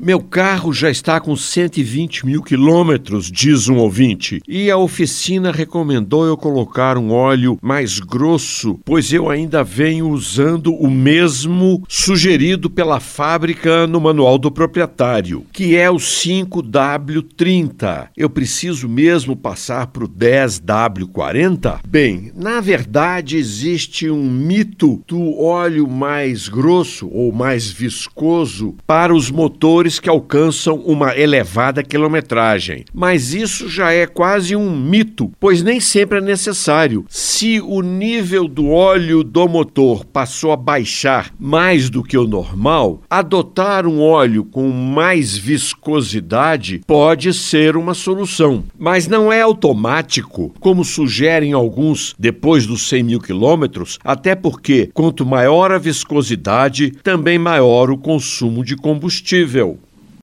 Meu carro já está com 120 mil quilômetros, diz um ouvinte, e a oficina recomendou eu colocar um óleo mais grosso, pois eu ainda venho usando o mesmo sugerido pela fábrica no manual do proprietário, que é o 5W30. Eu preciso mesmo passar para o 10W40? Bem, na verdade existe um mito do óleo mais grosso ou mais viscoso para os motores que alcançam uma elevada quilometragem. Mas isso já é quase um mito, pois nem sempre é necessário. Se o nível do óleo do motor passou a baixar mais do que o normal, adotar um óleo com mais viscosidade pode ser uma solução. Mas não é automático, como sugerem alguns depois dos 100 mil quilômetros, até porque quanto maior a viscosidade, também maior o consumo de combustível.